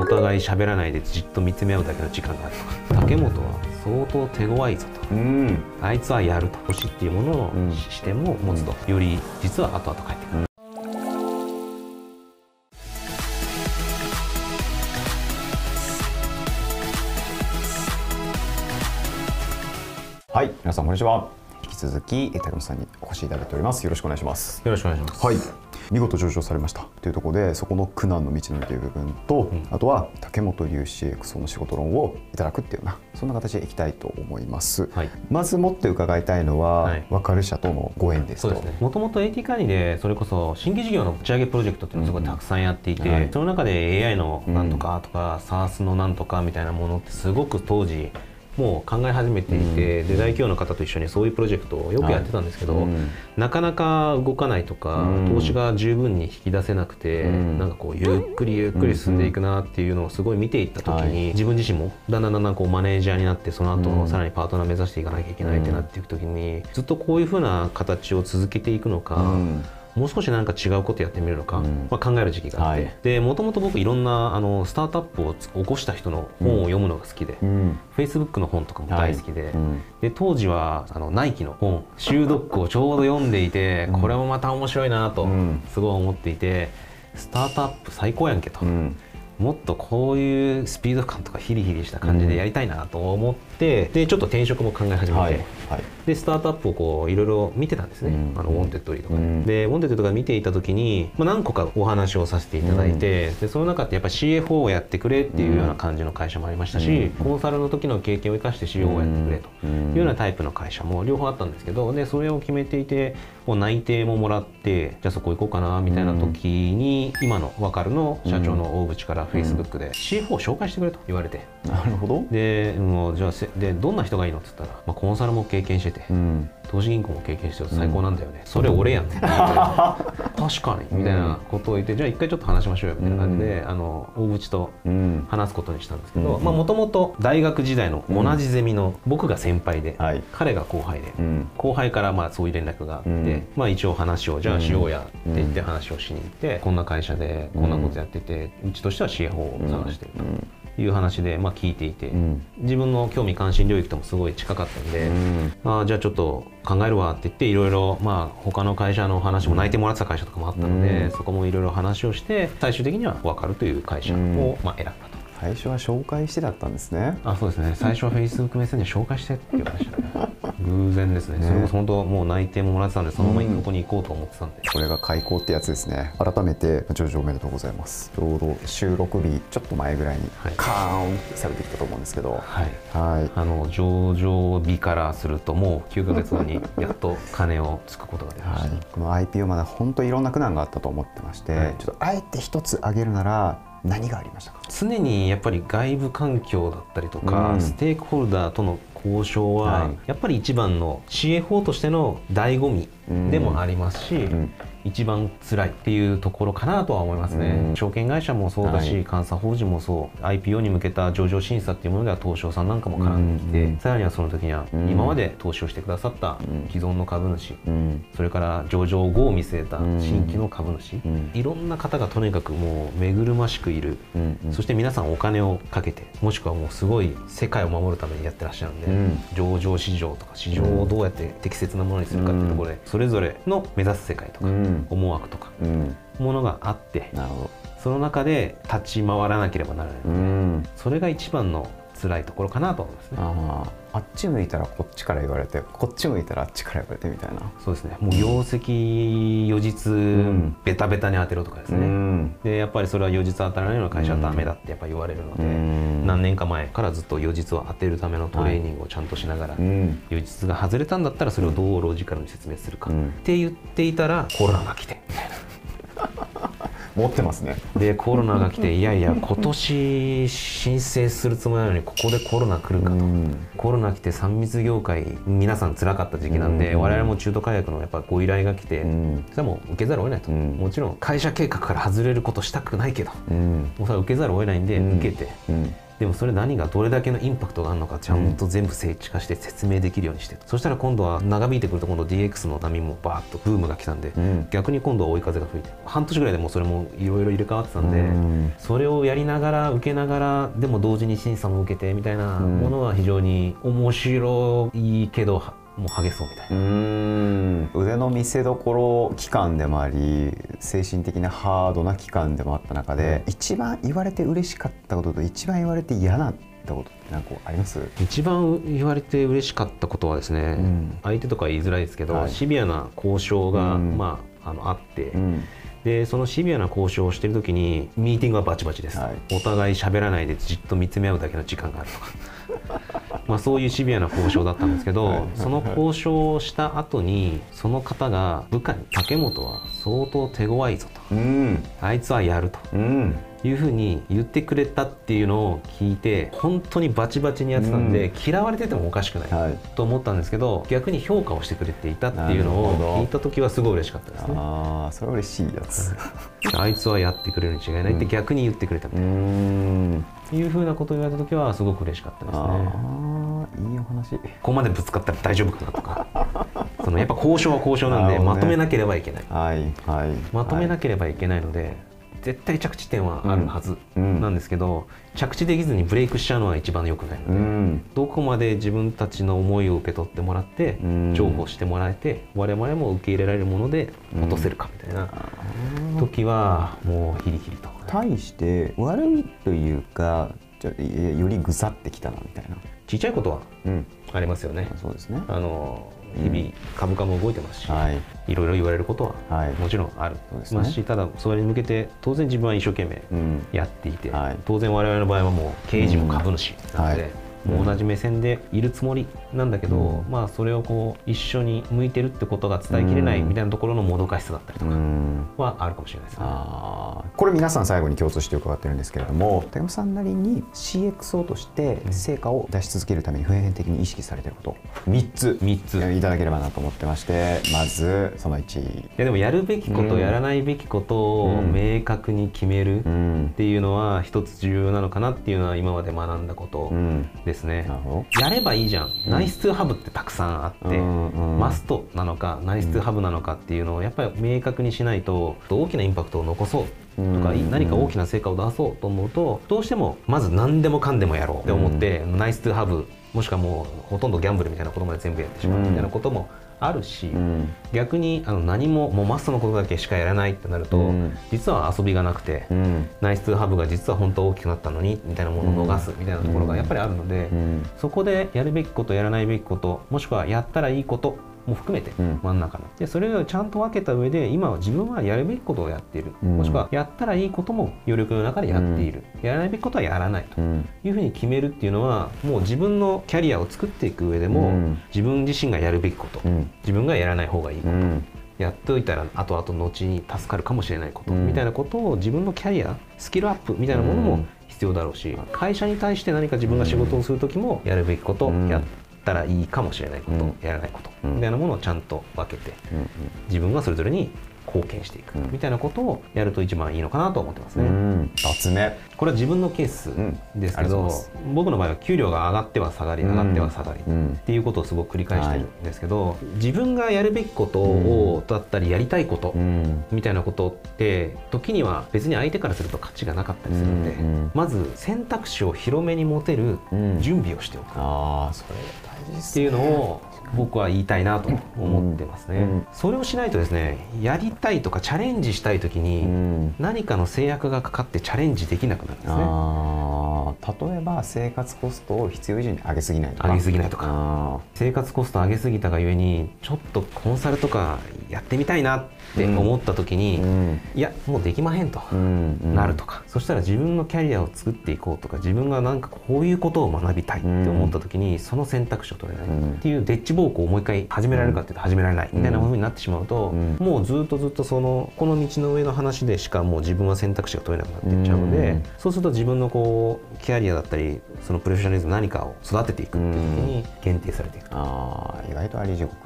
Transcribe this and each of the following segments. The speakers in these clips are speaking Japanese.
お互い喋らないでじっと見つめ合うだけの時間があるとか。竹本は相当手強いぞと。うん。あいつはやると星っていうもののうん。視点も持つと、より実は後々帰ってくる、はい皆さんこんにちは。引き続きえ竹本さんにお越しいただいております。よろしくお願いします。よろしくお願いします。はい見事上場されました。というところでそこの苦難の道のりという部分と、あとは竹本融資 CXO の仕事論をいただくっていうようなそんな形でいきたいと思います、はい。まずもって伺いたいのは、はい。分かる社とのご縁ですと。もともと AT 管理でそれこそ新規事業の打ち上げプロジェクトっていうのをすごいたくさんやっていて、うんはい。その中で AI のなんとかとか、SARS のなんとかみたいなものってすごく当時もう考え始めていて、で大企業の方と一緒にそういうプロジェクトをよくやってたんですけど、はいうん。なかなか動かないとか、うん。投資が十分に引き出せなくて、うん。なんかこうゆっくりゆっくり進んでいくなっていうのをすごい見ていった時に、はい。自分自身もだんだんだんだんこうマネージャーになってその後、うんさらにパートナー目指していかなきゃいけないってなっていく時にずっとこういうふうな形を続けていくのか、うんもう少しなんか違うことやってみるのか、うん。まあ、考える時期があって、はい。でもともと僕いろんなあのスタートアップを起こした人の本を読むのが好きで、うん、Facebook の本とかも大好きで,、うん。で当時はあのナイキの本「シュードック」をちょうど読んでいて、うん。これもまた面白いなとうん。すごい思っていてスタートアップ最高やんけと、うん。もっとこういうスピード感とかヒリヒリした感じでやりたいなと思って、でちょっと転職も考え始めて。はいはい。でスタートアップをこういろいろ見てたんですね、うん。あの Wantedly とか。で、うん。でウォンテッドとか見ていた時に、まあ、何個かお話をさせていただいて、でその中ってやっぱり CFO をやってくれっていうような感じの会社もありましたし、うん。コンサルの時の経験を生かして CFO をやってくれとうんいうようなタイプの会社も両方あったんですけどでそれを決めていてもう内定ももらってじゃあそこ行こうかなみたいな時に、今のワカルの社長の大渕から Facebook で CFO を紹介してくれと言われて。なるほど。でもうじゃあせでどんな人がいいのって言ったら、まあ、コンサルも経験してて、うん。投資銀行も経験してると最高なんだよね、それ俺やん 確かに。みたいなことを言って、じゃあ一回ちょっと話しましょうよみたいな感じで、あの大渕とうん。話すことにしたんですけどうんもともと大学時代の同じゼミの僕が先輩で、はい。彼が後輩で、うん。後輩からまあそういう連絡があって、うん。まあ、一応話をじゃあしようやって言って話をしに行って、こんな会社でこんなことやってて、うちとしては CFO を探してるという話でまあ聞いていて、うん。自分の興味関心領域ともすごい近かったんで、うん。あーじゃあちょっと考えるわって言っていろいろまあ他の会社の話も泣いてもらってた会社とかもあったので、うん。そこもいろいろ話をして最終的には分かるという会社をまあ選んだと。最初は紹介してだったんですね。あそうですね。最初は Facebook メッセンジャー紹介してって言われました。ね 偶然ですね。ねそれこそ本当もう内定ももらってたんでそのままここに行こうと思ってたんで、これが開校ってやつですね。改めて上場おめでとうございます。ちょうど収録日ちょっと前ぐらいにはい。カーンってされてきたと思うんですけど。はい。はい。あの上場日からするともう9ヶ月後に やっと金をつくことができました、はい、この IPO まで本当いろんな苦難があったと思ってまして、はい。ちょっとあえて一つ挙げるなら何がありましたか？常にやっぱり外部環境だったりとか、うん。ステークホルダーとの交渉は、はい。やっぱり一番の CFO としての醍醐味でもありますし、ん。一番辛いっていうところかなとは思いますね、うん。証券会社もそうだし、はい。監査法人もそう IPO に向けた上場審査っていうものでは東証さんなんかも絡んできて、うん。さらにはその時にはうん。今まで投資をしてくださったん。既存の株主、うん。それから上場後を見据えた新規の株主、うん。いろんな方がとにかくもう目ぐるましくいる、うんうんそして皆さんお金をかけてもしくはもうすごい世界を守るためにやってらっしゃるんで、うん。上場市場とか市場をどうやって適切なものにするかっていうところで、それぞれの目指す世界とか、うん。思惑とかうん。ものがあってその中で立ち回らなければならない、どうん。それが一番の辛いところかなと思いますね。あっち向いたらこっちから言われてこっち向いたらあっちから言われてみたいな。そうですね。もう業績予実ん。ベタベタに当てろとかですね、うん。でやっぱりそれは予実当たらないような会社はダメだってやっぱ言われるので、うん。何年か前からずっと予実を当てるためのトレーニングをちゃんとしながら、うん。予実が外れたんだったらそれをどうロジカルに説明するか、うんって言っていたらコロナが来てみたいな持ってますね。でコロナが来て いやいや今年申請するつもりなのにここでコロナ来るかと、うん。コロナ来て3密業界皆さん辛かった時期なんで、うん。我々も中途解約のやっぱご依頼が来て、うん。それはもう受けざるを得ないと、うん。もちろん会社計画から外れることしたくないけど。うん。もうそれは受けざるを得ないんで、うん。受けて。うんでもそれ何がどれだけのインパクトがあるのかちゃんと全部精緻化して説明できるようにして、そしたら今度は長引いてくると今度 DX の波もバーッとブームが来たんで、うん。逆に今度は追い風が吹いて半年ぐらいでもうそれもいろいろ入れ替わってたんで、うん。それをやりながら受けながらでも同時に審査も受けてみたいなものは非常に面白いけどはもうハゲそうみたいうな。ん。腕の見せ所期間でもあり精神的なハードな期間でもあった中で、一番言われて嬉しかったことと一番言われて嫌なったことって何かあります？一番言われて嬉しかったことはですね、ん。相手とか言いづらいですけど、はい。シビアな交渉が、うん。まあ、あのあって、うん。でそのシビアな交渉をしてる時にミーティングはバチバチです、はい。お互い喋らないでじっと見つめ合うだけの時間があるとかまあそういうシビアな交渉だったんですけど、はい。その交渉をした後にその方が部下に「竹本は相当手強いぞ」と。うん「あいつはやる」と。うん。いうふうに言ってくれたっていうのを聞いて本当にバチバチにやってたんで、うん。嫌われててもおかしくない、はい。と思ったんですけど逆に評価をしてくれていたっていうのを聞いた時はすごい嬉しかったですね。ああそれは嬉しいやつ。あいつはやってくれるに違いないって逆に言ってくれたみたいな、んいうふうなことを言われた時はすごく嬉しかったですね。いいお話。ここまでぶつかったら大丈夫かなとか。そのやっぱ交渉は交渉なんで、ね。まとめなければいけない。はいはいまとめなきければいけないので、絶対着地点はあるはずうんなんですけど、着地できずにブレイクしちゃうのは一番良くないので、うん。どこまで自分たちの思いを受け取ってもらってうん。重宝してもらえて我々も受け入れられるもので落とせるかみたいな時はもうヒリヒリと。対して悪いというかじゃあよりぐさってきたなみたいな。ちっちゃいことはうん。ありますよね。そうですね。あの日々株価も動いてますし、はい。いろいろ言われることははい。もちろんある。そうですね。ますし、ただそれに向けて当然自分は一生懸命うん。やっていて、はい。当然我々の場合はもう経営陣も株主なので、はいもう同じ目線でいるつもりなんだけど、うん。まあそれをこう一緒に向いてるってことが伝えきれないみたいなところのもどかしさだったりとうかん。はあるかもしれないですね。これ皆さん最後に共通して伺ってるんですけれども竹山さんなりに CXO として成果を出し続けるために普遍的に意識されてること。3つ。3つ。いただければなと思ってましてまずその1いやでもやるべきこと、うん。やらないべきことをうん。明確に決めるっうん。ていうのは一つ重要なのかなっていうのは今まで学んだことうんですね。やればいいじゃん、ナイストゥハブってたくさんあって、うんうんマストなのかナイストゥハブなのかっていうのをやっぱり明確にしないと大きなインパクトを残そうとか、うん何か大きな成果を出そうと思うとどうしてもまず何でもかんでもやろうって思って、ナイストゥハブもしくはもうほとんどギャンブルみたいなことまで全部やってしまうみたいなこともあるし、どうん。逆にあの何ももうマストのことだけしかやらないってなると、うん。実は遊びがなくて、うん。ナイストゥハブが実は本当は大きくなったのにみたいなものを逃すみたいなところがやっぱりあるので、うん。そこでやるべきことやらないべきこともしくはやったらいいことも含めてうん。真ん中の。でそれをちゃんと分けた上で今は自分はやるべきことをやっている、うん。もしくはやったらいいことも余力の中でやっている、やらないべきことはやらないと。うん。いうふうに決めるっていうのはもう自分のキャリアを作っていく上でも、うん。自分自身がやるべきこと、うん。自分がやらない方がいいこと、うん。やっておいたら後々後に助かるかもしれないこと、うん。みたいなことを自分のキャリアスキルアップみたいなものもうん。必要だろうし、会社に対して何か自分が仕事をする時もやるべきこと、うん。やったらいいかもしれないこと、うん。やらないこと、うん。みたいなものをちゃんと分けて。自分がそれぞれに貢献していく、うん。みたいなことをやると一番いいのかなと思ってますね。うん。2つ目これは自分のケースですけど、ございます。僕の場合は給料が上がっては下がり上がっては下がり、うんっていうことをすごく繰り返してるんですけど、自分がやるべきことを、だったりやりたいこと、うん。みたいなことって時には別に相手からすると価値がなかったりするので、うん。うん。まず選択肢を広めに持てるうん。準備をしておく。っああそれ大事ですていうのを僕は言いたいなと思ってますね、うん。それをしないとですねやりたいとかチャレンジしたい時うにん。何かの制約がかかってチャレンジできなくなるんですね。例えば生活コストを必要以上に上げすぎないとか。上げすぎないとか。あ生活コスト上げすぎたがゆえにちょっとコンサルとかやってみたいなって思った時に、ーうん。いやもうできまへんと、うんなるとか、そしたら自分のキャリアを作っていこうとか自分がなんかこういうことを学びたいって思った時に、その選択肢を取れない、うんっていうデッチ暴行をもう一回始められるかっていうと始められないみたいなふうになってしまうと、うん。もうずっとずっとそのこの道の上の話でしかもう自分は選択肢が取れなくなっていっちゃうので、うん。そうすると自分のこうキャリアだったりそのプロフェッショナリズム何かを育てていくっていう時に限定されていく。あー意外とあり地獄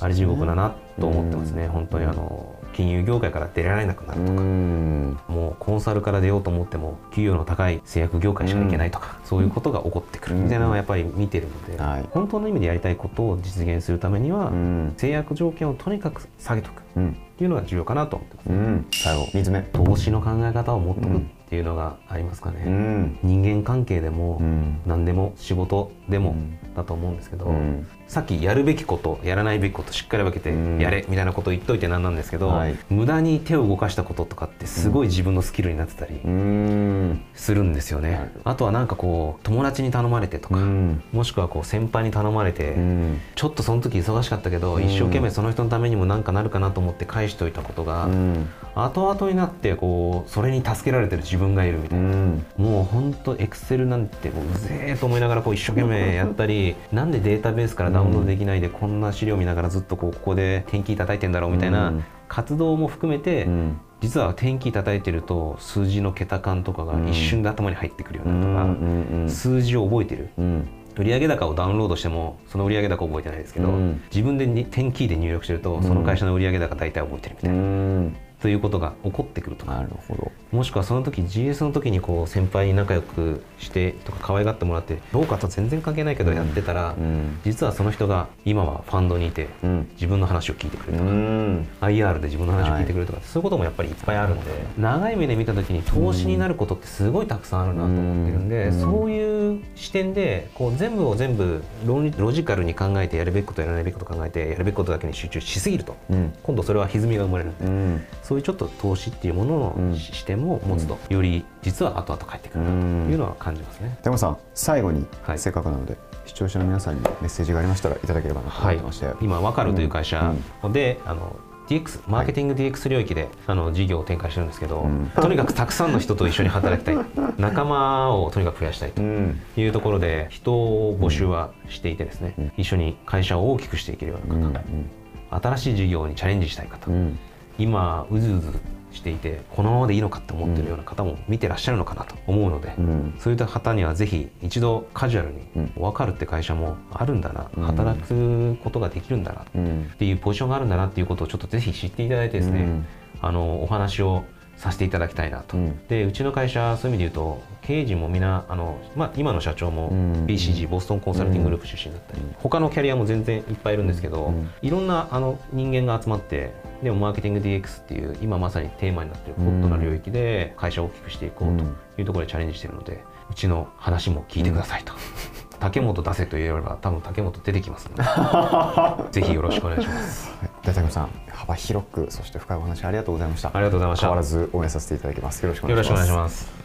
あり地獄だなと思ってますね、本当にあの金融業界から出られなくなるとか、うん。もうコンサルから出ようと思っても給与の高い製薬業界しか行けないとか、そういうことが起こってくる。みたいなのはやっぱり見てるので、はい。本当の意味でやりたいことを実現するためには、うん。制約条件をとにかく下げとく。っうん。ていうのが重要かなと思ってます、うん。最後3つ目。投資の考え方を持っとくっていうのがありますかね、うん。人間関係でも、うん。何でも仕事でもうん。だと思うんですけど、うんさっきやるべきことやらないべきことしっかり分けてうん。やれみたいなことを言っといてなんなんですけど、はい。無駄に手を動かしたこととかってすごい自分のスキルになってたりうん。するんですよね、あとはなんかこう友達に頼まれてとか、うん。もしくはこう先輩に頼まれて、うん。ちょっとその時忙しかったけど、うん。一生懸命その人のためにもなんかなるかなと思って返しておいたことが、うん。後々になってこうそれに助けられてる自分がいるみたいな。うん。もう本当エクセルなんてもううぜえと思いながらこう一生懸命やったりなんでデータベースからダウンロードできないでこんな資料見ながらずっとこうここで点キー叩いてんだろうみたいなうん。活動も含めて、うん。実は点キー叩いてると数字の桁感とかが一瞬で頭に入ってくるよううになるとか、んうん数字を覚えてる。うん。売上高をダウンロードしてもその売上高覚えてないですけど、うん。自分でに点キーで入力してるとその会社の売上高大体覚えてるみたういな、んということが起こってくると。かなるほど。もしくはその時 GS の時にこう先輩に仲良くしてとか可愛がってもらってどうかと全然関係ないけどやってたら、うん。実はその人が今はファンドにいてうん。自分の話を聞いてくれるうとか、ん。IR で自分の話を聞いてくれるとか、そういうこともやっぱりいっぱいあるんで。長い目で見た時に投資になることってすごいたくさんあるなと思ってるんで、うん。そういう視点でこう全部を全部論理ロジカルに考えてやるべきことやらないべきこと考えてやるべきことだけに集中しすぎるとうん。今度それは歪みが生まれるんで、うんそういうちょっと投資っていうものうん。の視点も持つと、より実は後々返ってくるなというのは感じますね。山本さん最後にはい。せっかくなので視聴者の皆さんにメッセージがありましたらいただければなと思はいってまして、、今ワカルという会社で、あの DX マーケティング DX 領域で、あの事業を展開してるんですけど、うん。とにかくたくさんの人と一緒に働きたい。仲間をとにかく増やしたいとうん。いうところで人を募集はしていてですね、うん。一緒に会社を大きくしていけるよううなん。方、新しい事業にチャレンジしたい方、うん今うずうずしていてこのままでいいのかって思ってるような方も見てらっしゃるのかなと思うので、うん。そういった方にはぜひ一度カジュアルにうん。分かるって会社もあるんだな、うん。働くことができるんだなうん。っていうポジションがあるんだなっていうことをちょっとぜひ知っていただいてですね、うん。あのお話をさせていただきたいなと、うん。でうちの会社そういう意味で言うと経営陣もみんなあの、まあ、今の社長もうん。BCG、ボストンコンサルティンググループ出身だったり、うん。他のキャリアも全然いっぱいいるんですけど、うん。いろんなあの人間が集まってでもマーケティング DX っていう今まさにテーマになっているホットな領域で会社を大きくしていこうというところでチャレンジしているのでうちの話も聞いてくださいと。竹本出せと言えれば多分竹本出てきますので。ぜひよろしくお願いします。はい大竹さん幅広くそして深いお話ありがとうございましたありがとうございました。変わらず応援させていただきますよろしくお願いします。